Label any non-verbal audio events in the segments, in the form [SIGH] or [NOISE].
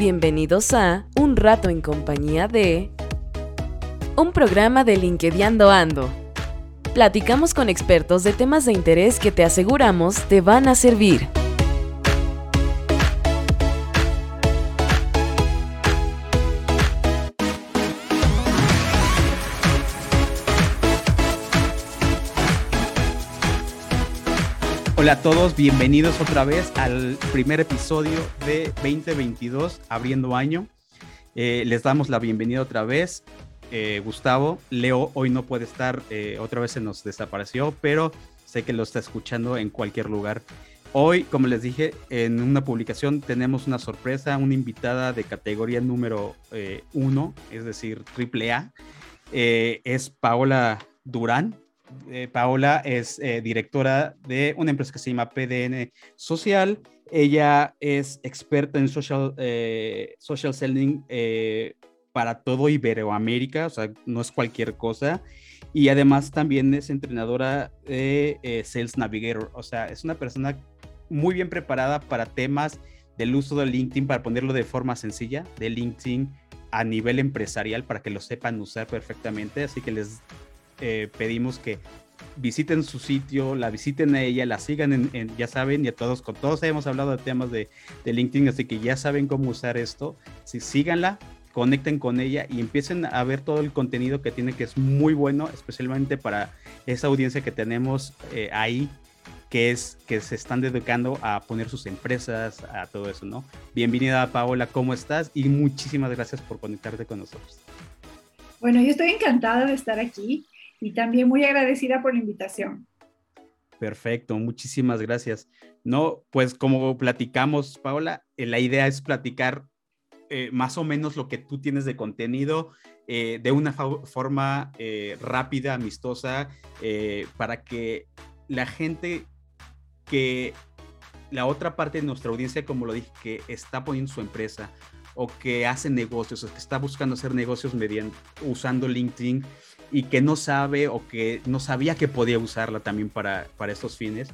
Bienvenidos a Un rato en compañía de... Un programa de LinkedIn Ando. Platicamos con expertos de temas de interés que te aseguramos te van a servir. Hola a todos, bienvenidos otra vez al primer episodio de 2022, abriendo año. Eh, les damos la bienvenida otra vez. Eh, Gustavo, Leo hoy no puede estar, eh, otra vez se nos desapareció, pero sé que lo está escuchando en cualquier lugar. Hoy, como les dije, en una publicación tenemos una sorpresa, una invitada de categoría número uno, es decir, triple A. es Paola Durán, eh, Paola es eh, directora de una empresa que se llama PDN Social. Ella es experta en social, eh, social selling para todo Iberoamérica, o sea, no es cualquier cosa. Y además también es entrenadora de Sales Navigator, o sea, es una persona muy bien preparada para temas del uso de LinkedIn, para ponerlo de forma sencilla, de LinkedIn a nivel empresarial, para que lo sepan usar perfectamente. Así que les eh, pedimos que visiten su sitio, la visiten a ella, la sigan en, ya saben, y a todos, con todos hemos hablado de temas de, LinkedIn, así que ya saben cómo usar esto. Si síganla, conecten con ella y empiecen a ver todo el contenido que tiene, que es muy bueno, especialmente para esa audiencia que tenemos eh, ahí, que es que se están dedicando a poner sus empresas, a todo eso, ¿no? Bienvenida Paola, ¿cómo estás? Y muchísimas gracias por conectarte con nosotros. Bueno, yo estoy encantada de estar aquí y también muy agradecida por la invitación. Perfecto, muchísimas gracias. No, pues como platicamos, Paola, eh, la idea es platicar eh, más o menos lo que tú tienes de contenido eh, de una forma rápida, amistosa, para que la gente que la otra parte de nuestra audiencia, como lo dije, que está poniendo su empresa o que hace negocios o que está buscando hacer negocios mediante usando LinkedIn, y que no sabe o que no sabía que podía usarla también para, para estos fines,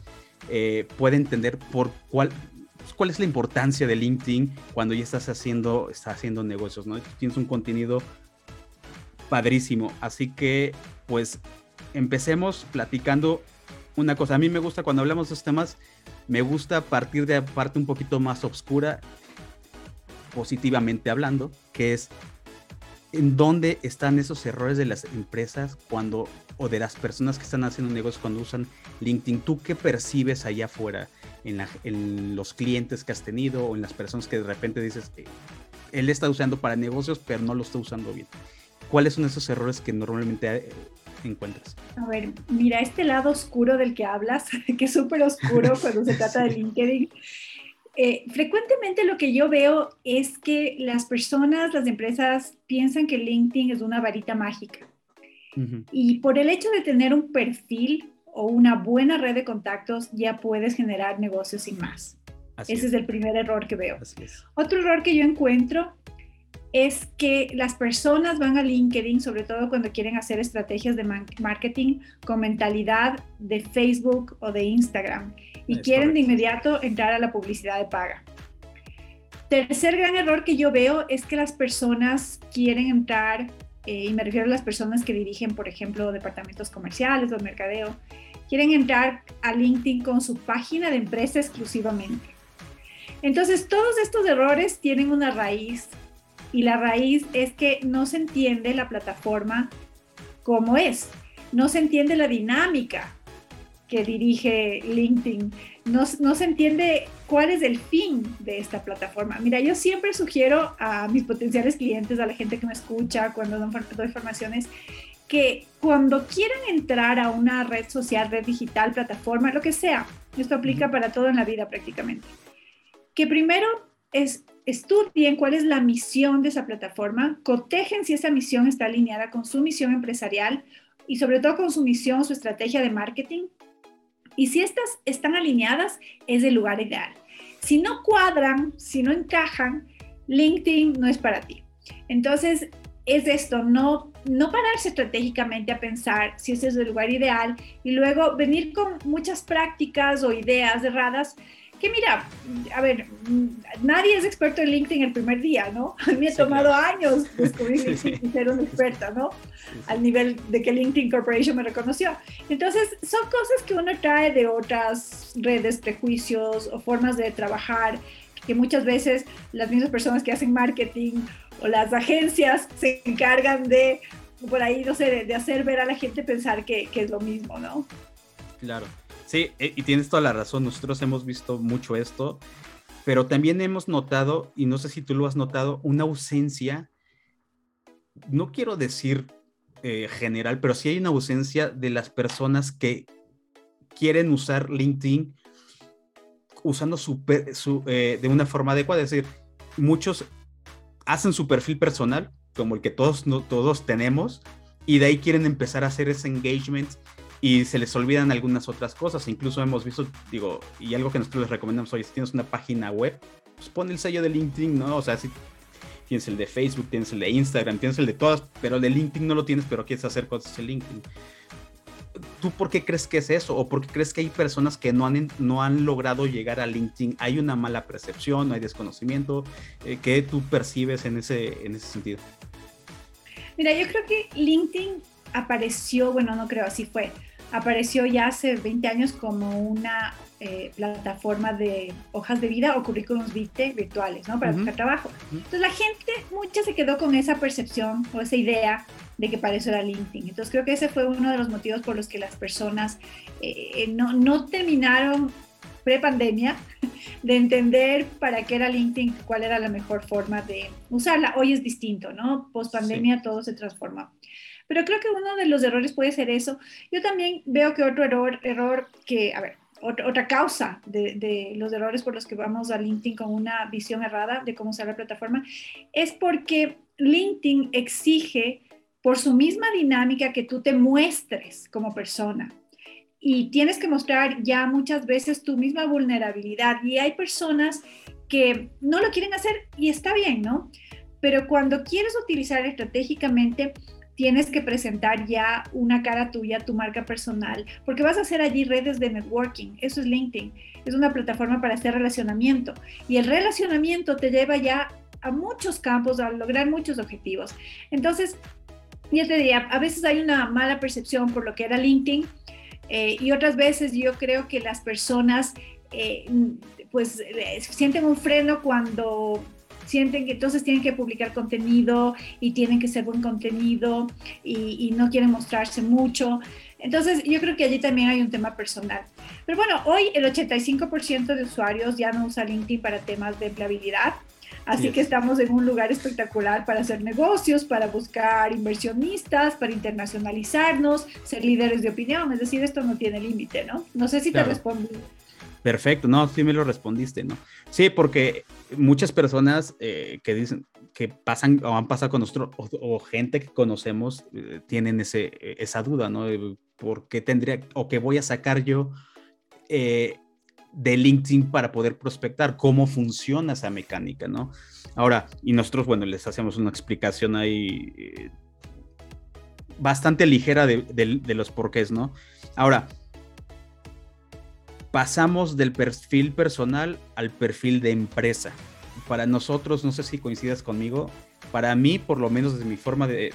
eh, puede entender por cuál, pues, cuál es la importancia de LinkedIn cuando ya estás haciendo, haciendo negocios, ¿no? Tienes un contenido padrísimo. Así que, pues, empecemos platicando una cosa. A mí me gusta cuando hablamos de estos temas, me gusta partir de la parte un poquito más oscura, positivamente hablando, que es en dónde están esos errores de las empresas cuando o de las personas que están haciendo negocios cuando usan LinkedIn. ¿Tú qué percibes allá afuera en, los clientes que has tenido o en las personas que de repente dices que él está usando para negocios pero no lo está usando bien? ¿Cuáles son esos errores que normalmente eh, encuentras? A ver, mira, este lado oscuro del que hablas, [LAUGHS] que es súper oscuro cuando se [LAUGHS] trata de LinkedIn, eh, frecuentemente lo que yo veo es que las personas, las empresas piensan que LinkedIn es una varita mágica. Y por el hecho de tener un perfil o una buena red de contactos, ya puedes generar negocios sin más. Ese es. el primer error que veo. Otro error que yo encuentro es que las personas van a LinkedIn, sobre todo cuando quieren hacer estrategias de marketing con mentalidad de Facebook o de Instagram y quieren de inmediato entrar a la publicidad de paga. Tercer gran error que yo veo es que las personas quieren entrar, eh, y me refiero a las personas que dirigen, por ejemplo, departamentos comerciales o mercadeo, quieren entrar a LinkedIn con su página de empresa exclusivamente. Entonces, todos estos errores tienen una raíz y la raíz es que no se entiende la plataforma como es, no se entiende la dinámica que dirige LinkedIn, no, no, se entiende cuál es el fin de esta plataforma. Mira, yo siempre sugiero a mis potenciales clientes, a la gente que me escucha cuando doy formaciones, que cuando quieran entrar a una red social, red digital, plataforma, lo que sea, esto aplica para todo en la vida prácticamente, que primero es estudien cuál es la misión de esa plataforma, cotejen si esa misión está alineada con su misión empresarial y sobre todo con su misión, su estrategia de marketing. Y si estas están alineadas, es el lugar ideal. Si no cuadran, si no encajan, LinkedIn no es para ti. Entonces, es esto, no, no pararse estratégicamente a pensar si ese es el lugar ideal y luego venir con muchas prácticas o ideas erradas que mira, a ver, nadie es experto en LinkedIn el primer día, ¿no? [LAUGHS] A mí me ha tomado años descubrir LinkedIn [LAUGHS] y ser una experta, ¿no? Al nivel de que LinkedIn Corporation me reconoció. Entonces, son cosas que uno trae de otras redes, prejuicios o formas de trabajar que muchas veces las mismas personas que hacen marketing o las agencias se encargan de, por ahí, no sé, de, hacer ver a la gente pensar que, que es lo mismo, ¿no? Claro. Sí, eh, y tienes toda la razón, nosotros hemos visto mucho esto, pero también hemos notado, y no sé si tú lo has notado, una ausencia, no quiero decir eh, general, pero sí hay una ausencia de las personas que quieren usar LinkedIn usando su, eh, de una forma adecuada, es decir, muchos hacen su perfil personal, como el que todos, todos tenemos, y de ahí quieren empezar a hacer ese engagement y se les olvidan algunas otras cosas. Incluso hemos visto, digo, y algo que nosotros les recomendamos hoy, si tienes una página web, pues pon el sello de LinkedIn, ¿no? O sea, si tienes el de Facebook, tienes el de Instagram, tienes el de todas, pero el de LinkedIn no lo tienes, pero quieres hacer cosas en LinkedIn. ¿Tú por qué crees que es eso? ¿O por qué crees que hay personas que no han, no han logrado llegar a LinkedIn? ¿Hay una mala percepción? ¿Hay desconocimiento? Eh, ¿Qué tú percibes en ese, en ese sentido? Mira, yo creo que LinkedIn apareció, bueno, no creo, así fue, apareció ya hace 20 años como una eh, plataforma de hojas de vida o currículums vitae virtuales, ¿no? Para buscar trabajo. Entonces la gente, mucha se quedó con esa percepción o esa idea de que para eso era LinkedIn. Entonces creo que ese fue uno de los motivos por los que las personas eh, no, no terminaron pre-pandemia de entender para qué era LinkedIn, cuál era la mejor forma de usarla. Hoy es distinto, ¿no? Post pandemia todo se transforma. Pero creo que uno de los errores puede ser eso. Yo también veo que otro error, error que, a ver, otra, causa de, de, los errores por los que vamos a LinkedIn con una visión errada de cómo usar la plataforma es porque LinkedIn exige por su misma dinámica que tú te muestres como persona. Y tienes que mostrar ya muchas veces tu misma vulnerabilidad. Y hay personas que no lo quieren hacer y está bien, ¿no? Pero cuando quieres utilizar estratégicamente, tienes que presentar ya una cara tuya, tu marca personal, porque vas a hacer allí redes de networking. Eso es LinkedIn. Es una plataforma para hacer relacionamiento. Y el relacionamiento te lleva ya a muchos campos, a lograr muchos objetivos. Entonces, ya te diría, a veces hay una mala percepción por lo que era LinkedIn eh, y otras veces yo creo que las personas eh, pues eh, sienten un freno cuando sienten que entonces tienen que publicar contenido y tienen que ser buen contenido y, no quieren mostrarse mucho. Entonces, yo creo que allí también hay un tema personal. Pero bueno, hoy el 85% de usuarios ya no usa LinkedIn para temas de empleabilidad. Así que estamos en un lugar espectacular para hacer negocios, para buscar inversionistas, para internacionalizarnos, ser líderes de opinión. Es decir, esto no tiene límite, ¿no? No sé si te respondí. Perfecto, no, sí me lo respondiste, ¿no? Sí, porque muchas personas eh, que dicen que pasan o han pasado con nosotros o, gente que conocemos eh, tienen ese, esa duda, ¿no? ¿Por qué tendría o qué voy a sacar yo eh, de LinkedIn para poder prospectar? ¿Cómo funciona esa mecánica, ¿no? Ahora, y nosotros, bueno, les hacemos una explicación ahí bastante ligera de, de los porqués, ¿no? Ahora, pasamos del perfil personal al perfil de empresa. Para nosotros, no sé si coincidas conmigo, para mí, por lo menos desde mi forma de,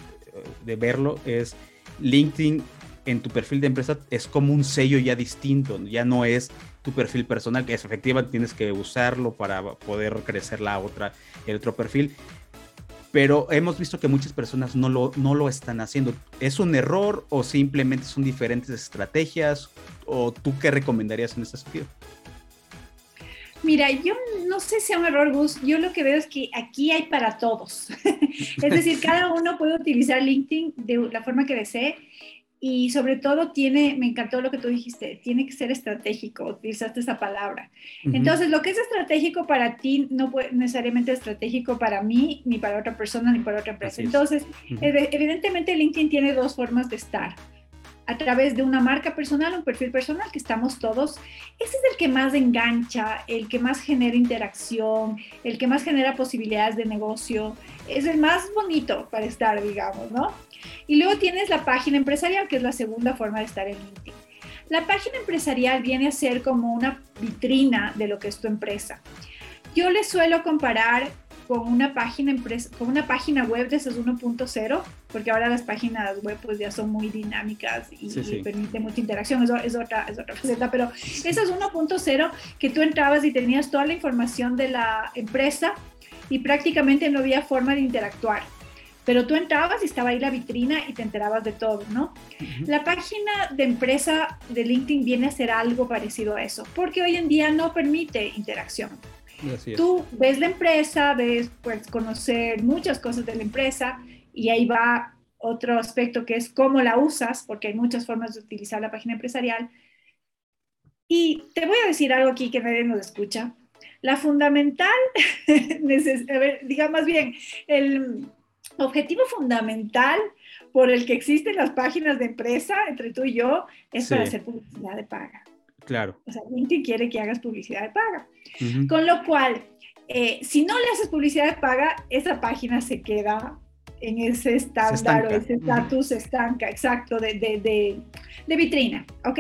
verlo, es LinkedIn en tu perfil de empresa es como un sello ya distinto, ya no es tu perfil personal, que es efectivamente tienes que usarlo para poder crecer la otra, el otro perfil. Pero hemos visto que muchas personas no lo, no lo están haciendo. ¿Es un error o simplemente son diferentes estrategias? ¿O tú qué recomendarías en ese sentido? Mira, yo no sé si es un error, Gus. Yo lo que veo es que aquí hay para todos. [LAUGHS] es decir, cada uno puede utilizar LinkedIn de la forma que desee y sobre todo tiene, me encantó lo que tú dijiste, tiene que ser estratégico, utilizaste esa palabra. Entonces, lo que es estratégico para ti no puede necesariamente estratégico para mí, ni para otra persona, ni para otra empresa. Entonces, evidentemente LinkedIn tiene dos formas de estar a través de una marca personal, un perfil personal que estamos todos, ese es el que más engancha, el que más genera interacción, el que más genera posibilidades de negocio, es el más bonito para estar, digamos, ¿no? Y luego tienes la página empresarial, que es la segunda forma de estar en LinkedIn. La página empresarial viene a ser como una vitrina de lo que es tu empresa. Yo le suelo comparar con una página, con una página web de esas 1.0, porque ahora las páginas web pues ya son muy dinámicas y, permiten mucha interacción, eso es otra, es otra faceta, pero esas 1.0 que tú entrabas y tenías toda la información de la empresa y prácticamente no había forma de interactuar. Pero tú entrabas y estaba ahí la vitrina y te enterabas de todo, ¿no? La página de empresa de LinkedIn viene a ser algo parecido a eso, porque hoy en día no permite interacción. Tú ves la empresa, ves, puedes conocer muchas cosas de la empresa y ahí va otro aspecto que es cómo la usas, porque hay muchas formas de utilizar la página empresarial. Y te voy a decir algo aquí que nadie nos escucha. La fundamental, [LAUGHS] a ver, diga más bien, el objetivo fundamental por el que existen las páginas de empresa entre tú y yo es para hacer publicidad de paga. Claro. O sea, LinkedIn quiere que hagas publicidad de paga. Con lo cual, eh, si no le haces publicidad de paga, esa página se queda en ese estándar o ese estatus estanca, exacto, de, de, de, vitrina, ¿ok?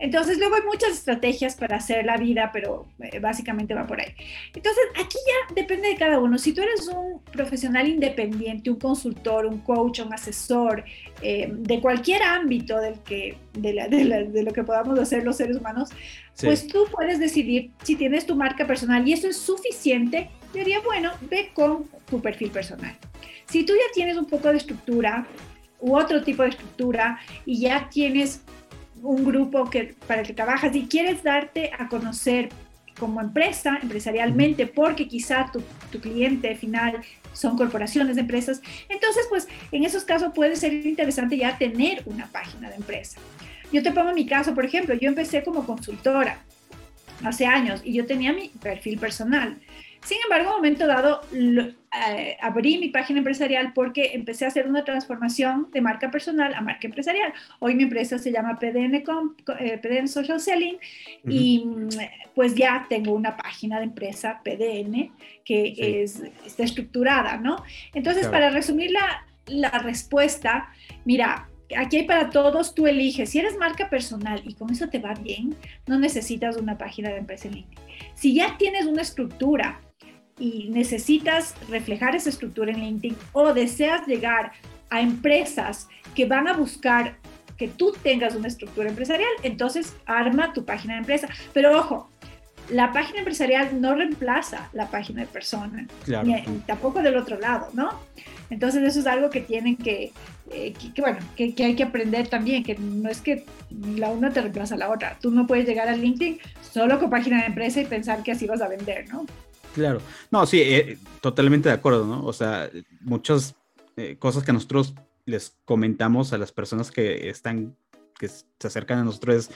Entonces, luego hay muchas estrategias para hacer la vida, pero eh, básicamente va por ahí. Entonces, aquí ya depende de cada uno. Si tú eres un profesional independiente, un consultor, un coach, un asesor, eh, de cualquier ámbito del que, de, lo que podamos hacer los seres humanos, pues tú puedes decidir si tienes tu marca personal y eso es suficiente, sería bueno, ve con tu perfil personal. Si tú ya tienes un poco de estructura u otro tipo de estructura y ya tienes un grupo que, para el que trabajas y quieres darte a conocer como empresa, empresarialmente, porque quizá tu, tu, cliente final son corporaciones de empresas, entonces pues en esos casos puede ser interesante ya tener una página de empresa. Yo te pongo mi caso, por ejemplo, yo empecé como consultora hace años y yo tenía mi perfil personal. Sin embargo, en un momento dado, eh, abrí mi página empresarial porque empecé a hacer una transformación de marca personal a marca empresarial. Hoy mi empresa se llama PDN, eh, PDN Social Selling y mm, pues ya tengo una página de empresa PDN que es, está estructurada, ¿no? Entonces, para resumir la, la respuesta, mira, aquí hay para todos, tú eliges. Si eres marca personal y con eso te va bien, no necesitas una página de empresa en línea. Si ya tienes una estructura y necesitas reflejar esa estructura en LinkedIn o deseas llegar a empresas que van a buscar que tú tengas una estructura empresarial, entonces arma tu página de empresa. Pero ojo, la página empresarial no reemplaza la página de persona, ni, tampoco del otro lado, ¿no? Entonces eso es algo que tienen que, eh, bueno, que, que, hay que aprender también, que no es que la una te reemplaza a la otra. Tú no puedes llegar a LinkedIn solo con página de empresa y pensar que así vas a vender, ¿no? Claro. No, sí, eh, totalmente de acuerdo, ¿no? O sea, muchas eh, cosas que nosotros les comentamos a las personas que están, que se acercan a nosotros es,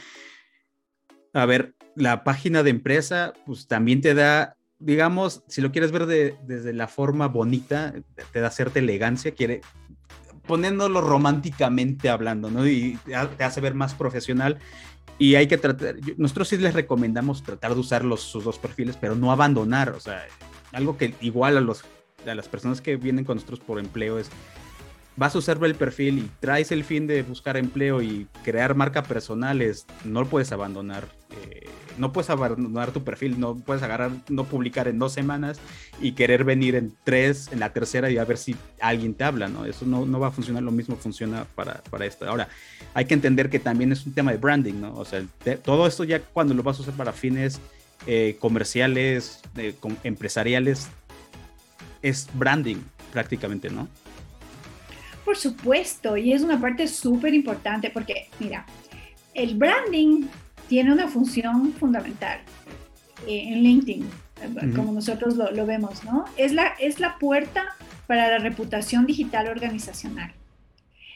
a ver, la página de empresa, pues también te da, digamos, si lo quieres ver desde la forma bonita, te da cierta elegancia, quiere, poniéndolo románticamente hablando, ¿no? Y te hace ver más profesional y hay que tratar, nosotros sí les recomendamos tratar de usar los, sus dos perfiles, pero no abandonar, o sea, algo que igual a, los, a las personas que vienen con nosotros por empleo es, vas a usar el perfil y traes el fin de buscar empleo y crear marca personales, no puedes abandonar. Eh, no puedes abandonar tu perfil, no puedes agarrar, no publicar en dos semanas y querer venir en tres, en la tercera y a ver si alguien te habla, ¿no? Eso no, no va a funcionar, lo mismo funciona para, para, esto. Ahora, hay que entender que también es un tema de branding, ¿no? O sea, todo esto ya cuando lo vas a usar para fines eh, comerciales, empresariales, es branding prácticamente, ¿no? Por supuesto, y es una parte súper importante porque, mira, el branding tiene una función fundamental eh, en LinkedIn, como nosotros lo, vemos, ¿no? Es la, es la puerta para la reputación digital organizacional.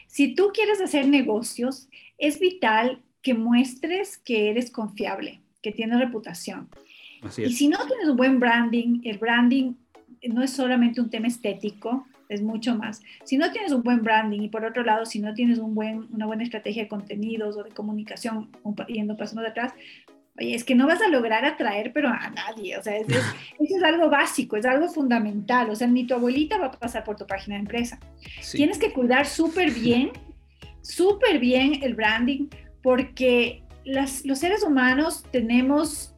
Si tú quieres hacer negocios, es vital que muestres que eres confiable, que tienes reputación. Y si no tienes un buen branding, el branding no es solamente un tema estético, es mucho más. Si no tienes un buen branding y por otro lado, si no tienes un buen, una buena estrategia de contenidos o de comunicación, yendo pasando de atrás, oye, es que no vas a lograr atraer, pero a nadie, o sea, [LAUGHS] eso es algo básico, es algo fundamental, o sea, ni tu abuelita va a pasar por tu página de empresa. Tienes que cuidar súper bien, súper bien el branding, porque los seres humanos tenemos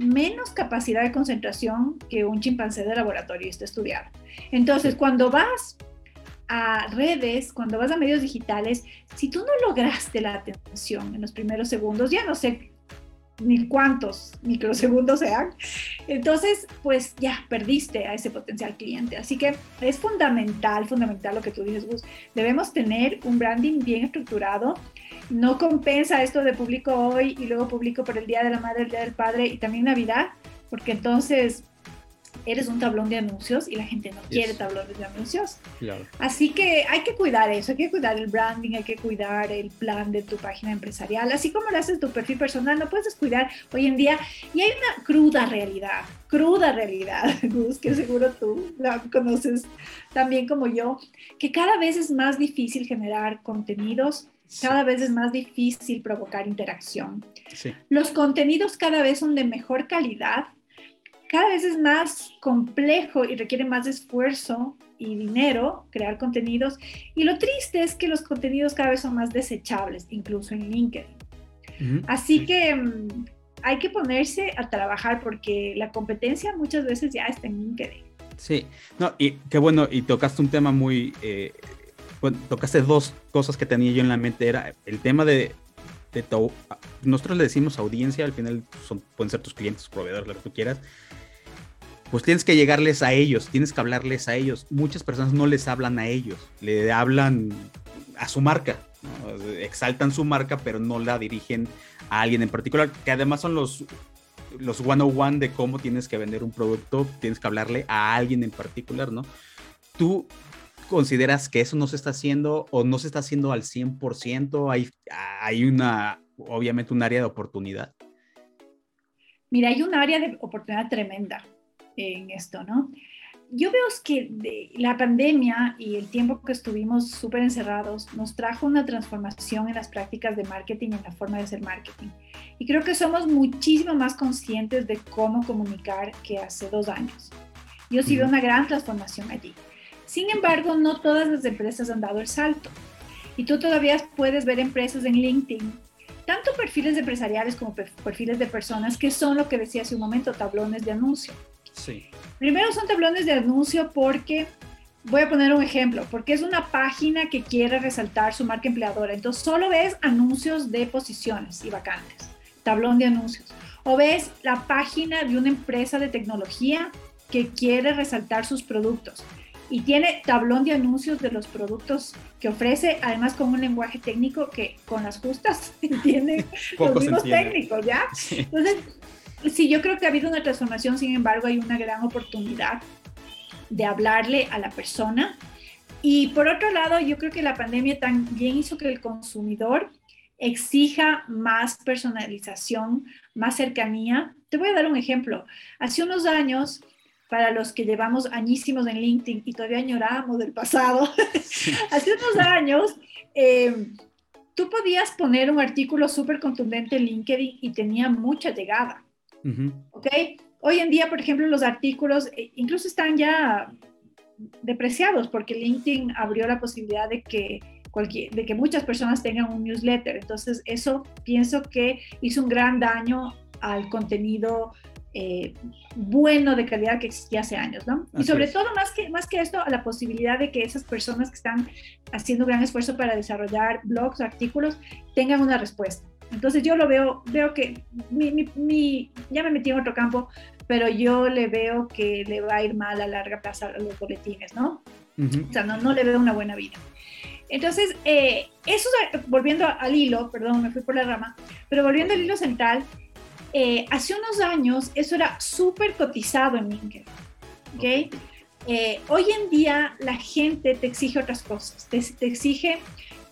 menos capacidad de concentración que un chimpancé de laboratorio está estudiado. Entonces, cuando vas a redes, cuando vas a medios digitales, si tú no lograste la atención en los primeros segundos, ya no sé ni cuántos microsegundos sean, entonces pues ya perdiste a ese potencial cliente. Así que es fundamental, fundamental lo que tú dices, Gus. Debemos tener un branding bien estructurado. No compensa esto de publico hoy y luego publico por el Día de la Madre, el Día del Padre y también Navidad, porque entonces eres un tablón de anuncios y la gente no quiere tablones de anuncios. Así que hay que cuidar eso, hay que cuidar el branding, hay que cuidar el plan de tu página empresarial, así como lo haces tu perfil personal, no puedes descuidar hoy en día. Y hay una cruda realidad, cruda realidad, [LAUGHS] Gus, que seguro tú la conoces también como yo, que cada vez es más difícil generar contenidos. Cada vez es más difícil provocar interacción. Los contenidos cada vez son de mejor calidad, cada vez es más complejo y requiere más esfuerzo y dinero crear contenidos. Y lo triste es que los contenidos cada vez son más desechables, incluso en LinkedIn. Así que mm, hay que ponerse a trabajar porque la competencia muchas veces ya está en LinkedIn. Sí, no, y qué bueno, y tocaste un tema muy, eh, bueno, tocaste dos cosas que tenía yo en la mente, era el tema de, de nosotros le decimos audiencia, al final son, pueden ser tus clientes, proveedores, lo que tú quieras, pues tienes que llegarles a ellos, tienes que hablarles a ellos. Muchas personas no les hablan a ellos, le hablan a su marca, exaltan su marca, pero no la dirigen a alguien en particular, que además son los, los one-on-one de cómo tienes que vender un producto, tienes que hablarle a alguien en particular, ¿no? ¿Tú consideras que eso no se está haciendo o no se está haciendo al 100%? Hay, hay una, obviamente, un área de oportunidad. Mira, hay un área de oportunidad tremenda en esto, ¿no? Yo veo que la pandemia y el tiempo que estuvimos súper encerrados nos trajo una transformación en las prácticas de marketing y en la forma de hacer marketing. Y creo que somos muchísimo más conscientes de cómo comunicar que hace dos años. Yo sí veo una gran transformación allí. Sin embargo, no todas las empresas han dado el salto. Y tú todavía puedes ver empresas en LinkedIn, tanto perfiles empresariales como perfiles de personas, que son lo que decía hace un momento, tablones de anuncio. Primero son tablones de anuncio porque, voy a poner un ejemplo, porque es una página que quiere resaltar su marca empleadora. Entonces solo ves anuncios de posiciones y vacantes, tablón de anuncios. O ves la página de una empresa de tecnología que quiere resaltar sus productos y tiene tablón de anuncios de los productos que ofrece, además con un lenguaje técnico que con las justas [LAUGHS] entienden [LAUGHS] los mismos técnicos, ¿ya? Entonces, sí, yo creo que ha habido una transformación, sin embargo, hay una gran oportunidad de hablarle a la persona. Y por otro lado, yo creo que la pandemia también hizo que el consumidor exija más personalización, más cercanía. Te voy a dar un ejemplo. Hace unos años, para los que llevamos añísimos en LinkedIn y todavía añoramos del pasado, [LAUGHS] hace unos años, eh, tú podías poner un artículo súper contundente en LinkedIn y tenía mucha llegada. ¿Ok? Hoy en día, por ejemplo, los artículos eh, incluso están ya depreciados porque LinkedIn abrió la posibilidad de que, cualquier, de que muchas personas tengan un newsletter. Entonces, eso pienso que hizo un gran daño al contenido eh, bueno de calidad que existía hace años, ¿no? y sobre todo, más que, más que esto, a la posibilidad de que esas personas que están haciendo gran esfuerzo para desarrollar blogs o artículos tengan una respuesta. Entonces yo lo veo, veo que mi, ya me metí en otro campo, pero yo le veo que le va a ir mal a larga plaza a los boletines, ¿no? O sea, no, no, le veo una buena vida. Entonces, eh, eso, volviendo al hilo, perdón, me fui por la rama, pero volviendo al hilo central, eh, hace unos años eso era súper cotizado en LinkedIn, ¿ok? Eh, hoy en día la gente te exige otras cosas, te, te exige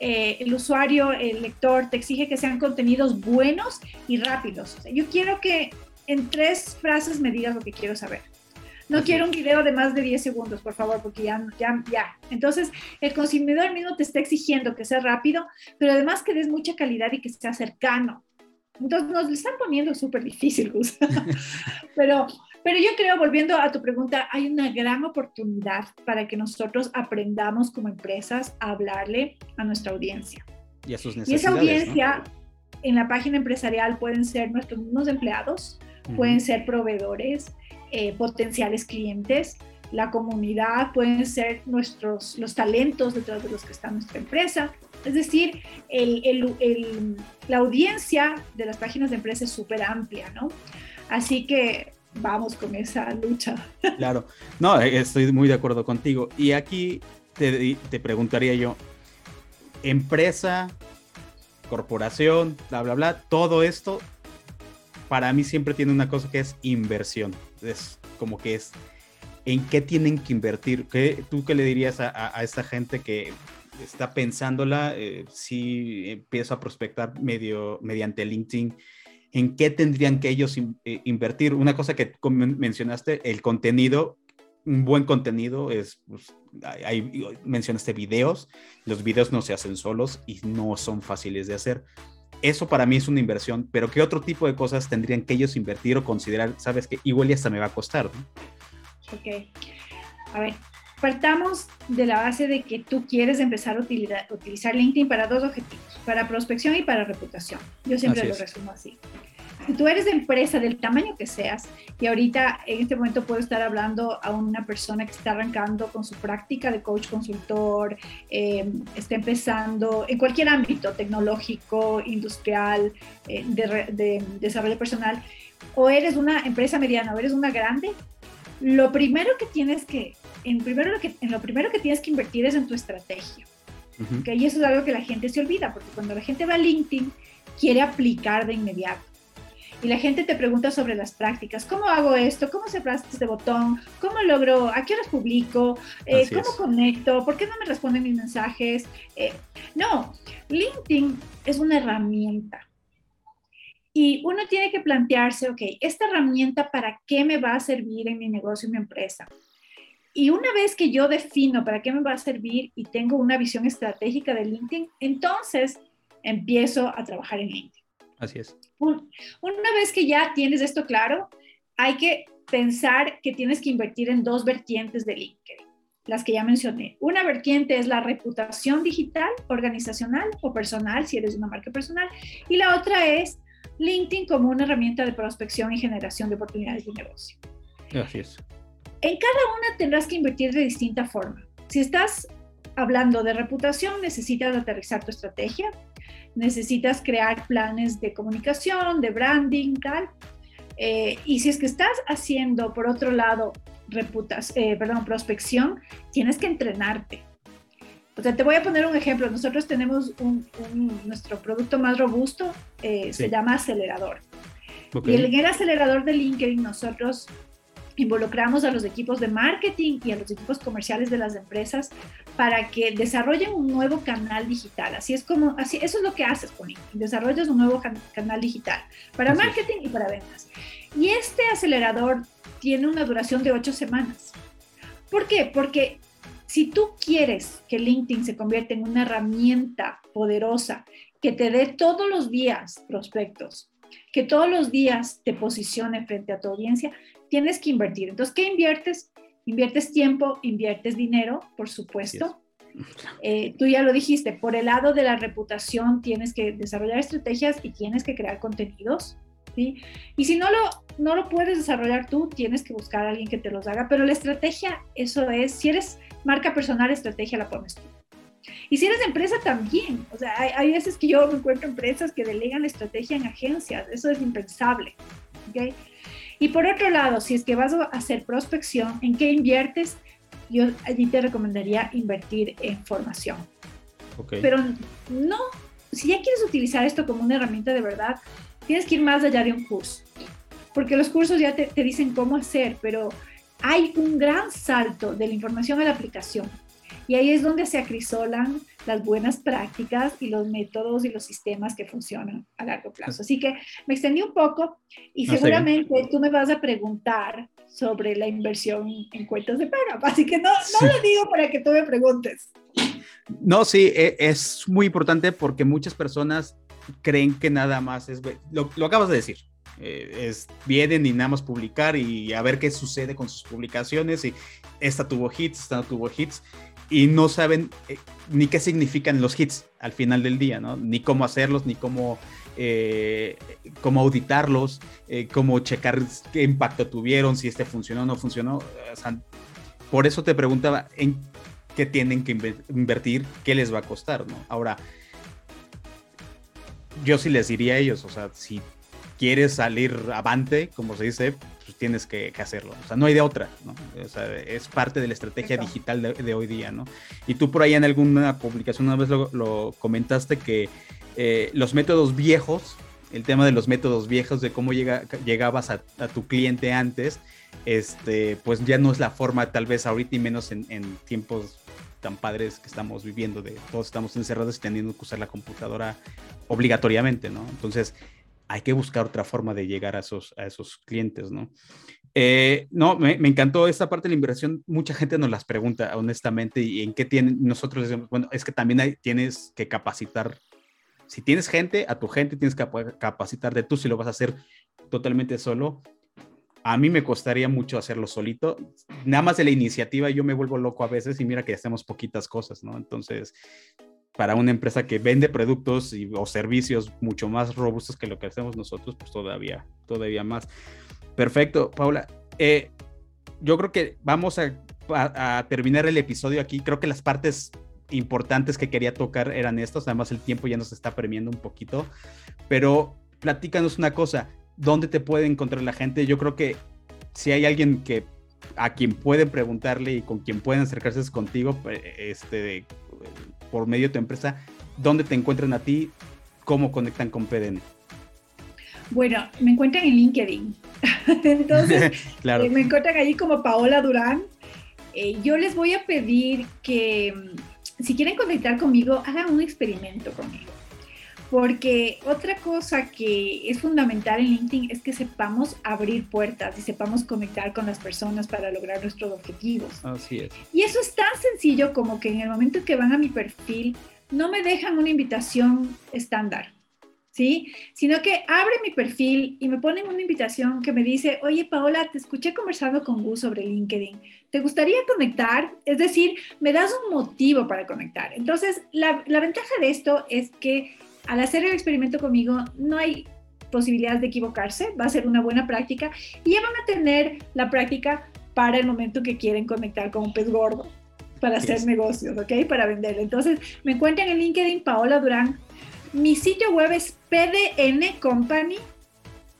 eh, el usuario, el lector, te exige que sean contenidos buenos y rápidos. yo quiero que en tres frases me digas lo que quiero saber. No quiero un video de más de 10 segundos, por favor, porque ya, ya, ya. Entonces, el consumidor mismo te está exigiendo que sea rápido, pero además que des mucha calidad y que sea cercano. Entonces, nos están poniendo súper difícil, [LAUGHS] Gus. [LAUGHS] pero pero yo creo, volviendo a tu pregunta, hay una gran oportunidad para que nosotros aprendamos como empresas a hablarle a nuestra audiencia. Y a sus necesidades. Y esa audiencia, en la página empresarial pueden ser nuestros mismos empleados, pueden ser proveedores, eh, potenciales clientes, la comunidad, pueden ser nuestros, los talentos detrás de los que está nuestra empresa. Es decir, la audiencia de las páginas de empresa es súper amplia, ¿no? Así que vamos con esa lucha. [LAUGHS] Claro, no, estoy muy de acuerdo contigo. Y aquí te, te preguntaría yo, empresa, corporación, bla, bla, bla, todo esto para mí siempre tiene una cosa que es inversión. Es como que es en qué tienen que invertir. ¿Qué, ¿Tú qué le dirías a, esta gente que está pensándola, eh, si empiezo a prospectar medio, mediante LinkedIn? ¿En qué tendrían que ellos eh, invertir? Una cosa que mencionaste, el contenido, un buen contenido es, pues, mencionaste videos, los videos no se hacen solos y no son fáciles de hacer. Eso para mí es una inversión, pero ¿qué otro tipo de cosas tendrían que ellos invertir o considerar? Sabes que igual ya hasta me va a costar. ¿no? Ok. A ver, partamos de la base de que tú quieres empezar a utilizar, LinkedIn para dos objetivos, para prospección y para reputación. Yo siempre lo resumo así si tú eres de empresa del tamaño que seas, y ahorita en este momento puedo estar hablando a una persona que está arrancando con su práctica de coach consultor, eh, está empezando en cualquier ámbito tecnológico, industrial, eh, de, desarrollo personal, o eres una empresa mediana o eres una grande, lo primero que tienes que, en, primero lo que, en lo primero que tienes que invertir es en tu estrategia. Y eso es algo que la gente se olvida, porque cuando la gente va a LinkedIn, quiere aplicar de inmediato y la gente te pregunta sobre las prácticas, ¿cómo hago esto? ¿Cómo se aplasta este botón? ¿Cómo logro? ¿A qué horas publico? Eh, ¿Cómo conecto? ¿Por qué no me responden mis mensajes? Eh, no, LinkedIn es una herramienta. Y uno tiene que plantearse, ok, esta herramienta para qué me va a servir en mi negocio, en mi empresa. Y una vez que yo defino para qué me va a servir y tengo una visión estratégica de LinkedIn, entonces empiezo a trabajar en LinkedIn. Así es. Una vez que ya tienes esto claro, hay que pensar que tienes que invertir en dos vertientes de LinkedIn, las que ya mencioné. Una vertiente es la reputación digital, organizacional o personal, si eres una marca personal, y la otra es LinkedIn como una herramienta de prospección y generación de oportunidades de negocio. Así es. En cada una tendrás que invertir de distinta forma. Si estás hablando de reputación, necesitas aterrizar tu estrategia, necesitas crear planes de comunicación, de branding, tal. Eh, y si es que estás haciendo, por otro lado, reputas, eh, perdón, prospección, tienes que entrenarte. O sea, te voy a poner un ejemplo. Nosotros tenemos un, nuestro producto más robusto, eh, se llama acelerador. Y en el acelerador de LinkedIn nosotros involucramos a los equipos de marketing y a los equipos comerciales de las empresas para que desarrollen un nuevo canal digital. Así es como, así, eso es lo que haces con desarrollas un nuevo canal digital para marketing y para ventas. Y este acelerador tiene una duración de ocho semanas. ¿Por qué? Porque si tú quieres que LinkedIn se convierta en una herramienta poderosa que te dé todos los días prospectos, que todos los días te posicione frente a tu audiencia, tienes que invertir. Entonces, ¿qué inviertes? Inviertes tiempo, inviertes dinero, por supuesto. Eh, tú ya lo dijiste, por el lado de la reputación tienes que desarrollar estrategias y tienes que crear contenidos. ¿sí? Y si no lo, no lo puedes desarrollar tú, tienes que buscar a alguien que te los haga. Pero la estrategia, eso es, si eres marca personal, estrategia la pones tú. Y si eres empresa también, o sea, hay, hay, veces que yo me encuentro empresas que delegan estrategia en agencias, eso es impensable. ¿okay? Y por otro lado, si es que vas a hacer prospección, ¿en qué inviertes? Yo allí te recomendaría invertir en formación. Pero no, si ya quieres utilizar esto como una herramienta de verdad, tienes que ir más allá de un curso. Porque los cursos ya te, te dicen cómo hacer, pero hay un gran salto de la información a la aplicación. Y ahí es donde se acrisolan las buenas prácticas y los métodos y los sistemas que funcionan a largo plazo. Así que me extendí un poco y seguramente tú me vas a preguntar sobre la inversión en cuentas de paga. Así que no, no lo digo para que tú me preguntes. No, sí, e, es muy importante porque muchas personas creen que nada más es, lo, lo acabas de decir, eh, es, vienen y nada más publicar y a ver qué sucede con sus publicaciones y esta tuvo hits, esta no tuvo hits y no saben eh, ni qué significan los hits al final del día, ¿no? Ni cómo hacerlos, ni cómo eh, cómo auditarlos, eh, cómo checar qué impacto tuvieron, si este funcionó o no funcionó. por eso te preguntaba en qué tienen que invertir, qué les va a costar, ¿no? Ahora, yo sí les diría a ellos, o sea, si quieres salir avante, como se dice, pues tienes que, hacerlo. O sea, no hay de otra, ¿no? O sea, es parte de la estrategia digital de, hoy día, ¿no? Y tú por ahí en alguna publicación una vez lo, comentaste que eh, los métodos viejos, el tema de los métodos viejos, de cómo llega, llegabas a, tu cliente antes, este, pues ya no es la forma tal vez ahorita y menos en, en tiempos tan padres que estamos viviendo, de todos estamos encerrados y teniendo que usar la computadora obligatoriamente, ¿no? Entonces, hay que buscar otra forma de llegar a esos, a esos clientes, ¿no? Eh, no, me, encantó esta parte de la inversión. Mucha gente nos las pregunta, honestamente, y en qué tienen, nosotros decimos, bueno, es que también hay, tienes que capacitar. Si tienes gente, a tu gente tienes que capacitar de tú si lo vas a hacer totalmente solo. A mí me costaría mucho hacerlo solito. Nada más de la iniciativa yo me vuelvo loco a veces y mira que hacemos poquitas cosas, ¿no? Entonces, para una empresa que vende productos y, o servicios mucho más robustos que lo que hacemos nosotros, pues todavía, todavía más. Perfecto, Paula. Eh, yo creo que vamos a, terminar el episodio aquí. Creo que las partes importantes que quería tocar eran estas. Además, el tiempo ya nos está premiando un poquito. Pero platícanos una cosa. ¿Dónde te puede encontrar la gente? Yo creo que si hay alguien que a quien pueden preguntarle y con quien pueden acercarse contigo, este, por medio de tu empresa, ¿dónde te encuentran a ti? ¿Cómo conectan con PDN? Bueno, me encuentran en LinkedIn. [LAUGHS] Entonces, [LAUGHS] claro. Eh, me encuentran ahí como Paola Durán. Eh, yo les voy a pedir que mm, si quieren conectar conmigo, hagan un experimento conmigo. Porque otra cosa que es fundamental en LinkedIn es que sepamos abrir puertas y sepamos conectar con las personas para lograr nuestros objetivos. Así es. Y eso es tan sencillo como que en el momento que van a mi perfil, no me dejan una invitación estándar. ¿Sí? Sino que abre mi perfil y me ponen una invitación que me dice, oye Paola, te escuché conversando con Gus sobre LinkedIn. ¿Te gustaría conectar? Es decir, me das un motivo para conectar. Entonces, la, la ventaja de esto es que al hacer el experimento conmigo no hay posibilidades de equivocarse, va a ser una buena práctica y ya van a tener la práctica para el momento que quieren conectar con un pez gordo, para hacer negocios, ¿ok? Para vender. Entonces, me encuentran en LinkedIn Paola Durán. Mi sitio web es PDN Company.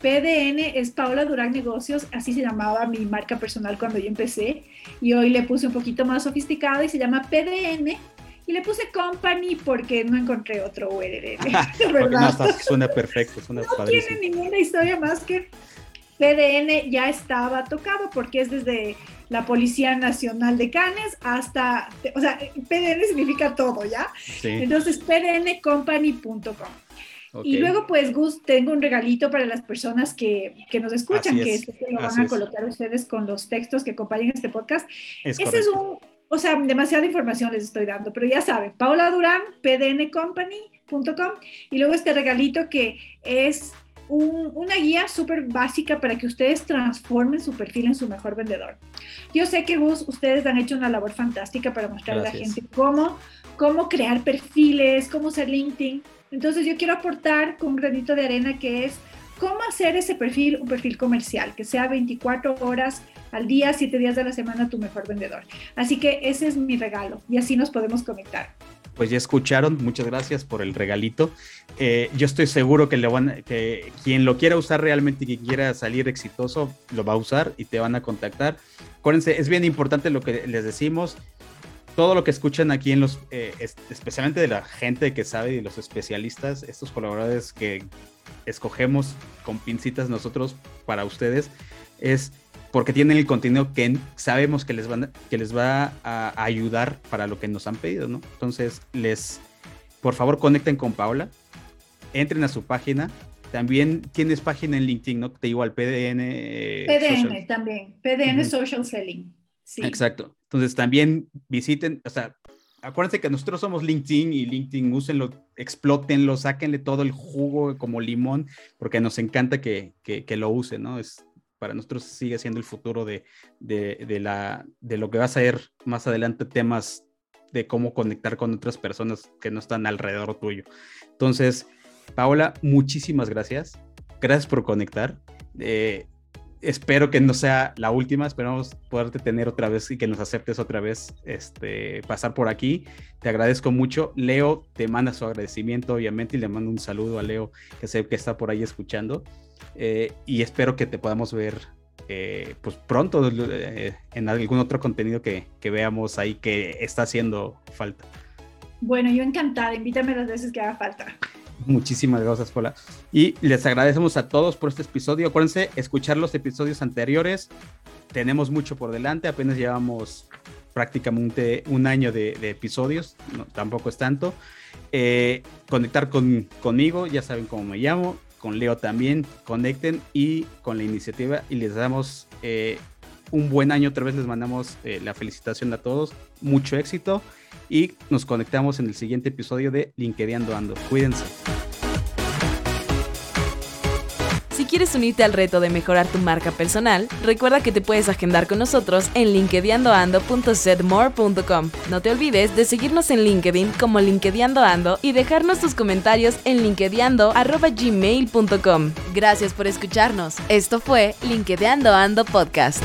PDN es Paola Durán Negocios, así se llamaba mi marca personal cuando yo empecé. Y hoy le puse un poquito más sofisticado y se llama PDN y le puse company porque no encontré otro URL. [LAUGHS] ¿verdad? No, suena perfecto, suena No tiene ninguna historia más que PDN ya estaba tocado porque es desde la Policía Nacional de Canes hasta, o sea, PDN significa todo, ¿ya? Sí. Entonces, pdncompany.com. Y luego, pues, Gus, tengo un regalito para las personas que, que nos escuchan, que, es, que lo van a colocar ustedes con los textos que acompañan este podcast. Es Ese es un, o sea, demasiada información les estoy dando, pero ya saben, Paula Durán, pdncompany.com y luego este regalito que es una guía súper básica para que ustedes transformen su perfil en su mejor vendedor. Yo sé que vos, ustedes han hecho una labor fantástica para mostrar a la gente cómo, cómo crear perfiles, cómo ser LinkedIn. Entonces yo quiero aportar con un granito de arena que es cómo hacer ese perfil un perfil comercial, que sea 24 horas al día, 7 días de la semana tu mejor vendedor. Así que ese es mi regalo y así nos podemos conectar. Pues ya escucharon, muchas gracias por el regalito. Eh, yo estoy seguro que, le van, que quien lo quiera usar realmente y que quiera salir exitoso, lo va a usar y te van a contactar. Acuérdense, es bien importante lo que les decimos todo lo que escuchan aquí en los, eh, especialmente de la gente que sabe y los especialistas, estos colaboradores que escogemos con pincitas nosotros para ustedes, es porque tienen el contenido que sabemos que les, van, que les va a ayudar para lo que nos han pedido, ¿no? Entonces, les, por favor, conecten con Paula, entren a su página. También tienes página en LinkedIn, ¿no? Te digo al PDN. PDN también, PDN Social Selling. Sí. Exacto. Entonces también visiten, o sea, acuérdense que nosotros somos LinkedIn y LinkedIn, úsenlo, explótenlo, sáquenle todo el jugo como limón, porque nos encanta que, que, lo usen, ¿no? Es, para nosotros sigue siendo el futuro de, de, la, de lo que va a ser más adelante temas de cómo conectar con otras personas que no están alrededor tuyo. Entonces, Paola, muchísimas gracias. Gracias por conectar. Eh, espero que no sea la última, esperamos poderte tener otra vez y que nos aceptes otra vez este, pasar por aquí. Te agradezco mucho. Leo te manda su agradecimiento, obviamente, y le mando un saludo a Leo, que sé que está por ahí escuchando. Eh, y espero que te podamos ver eh, pues pronto eh, en algún otro contenido que, que veamos ahí que está haciendo falta. Bueno, yo encantada, invítame las veces que haga falta. Muchísimas gracias, Paula. Y les agradecemos a todos por este episodio. Acuérdense, escuchar los episodios anteriores. Tenemos mucho por delante, apenas llevamos prácticamente un año de, episodios, tampoco es tanto. Eh, conectar con, conmigo, ya saben cómo me llamo, con Leo también, conecten y con la iniciativa y les damos eh, un buen año. Otra vez les mandamos eh, la felicitación a todos, mucho éxito y nos conectamos en el siguiente episodio de LinkedIn Ando. Cuídense. Si quieres unirte al reto de mejorar tu marca personal, recuerda que te puedes agendar con nosotros en linkedinando.setmore.com. No te olvides de seguirnos en LinkedIn como LinkedInando y dejarnos tus comentarios en linkedinando.gmail.com. Gracias por escucharnos. Esto fue LinkedInando Ando Podcast.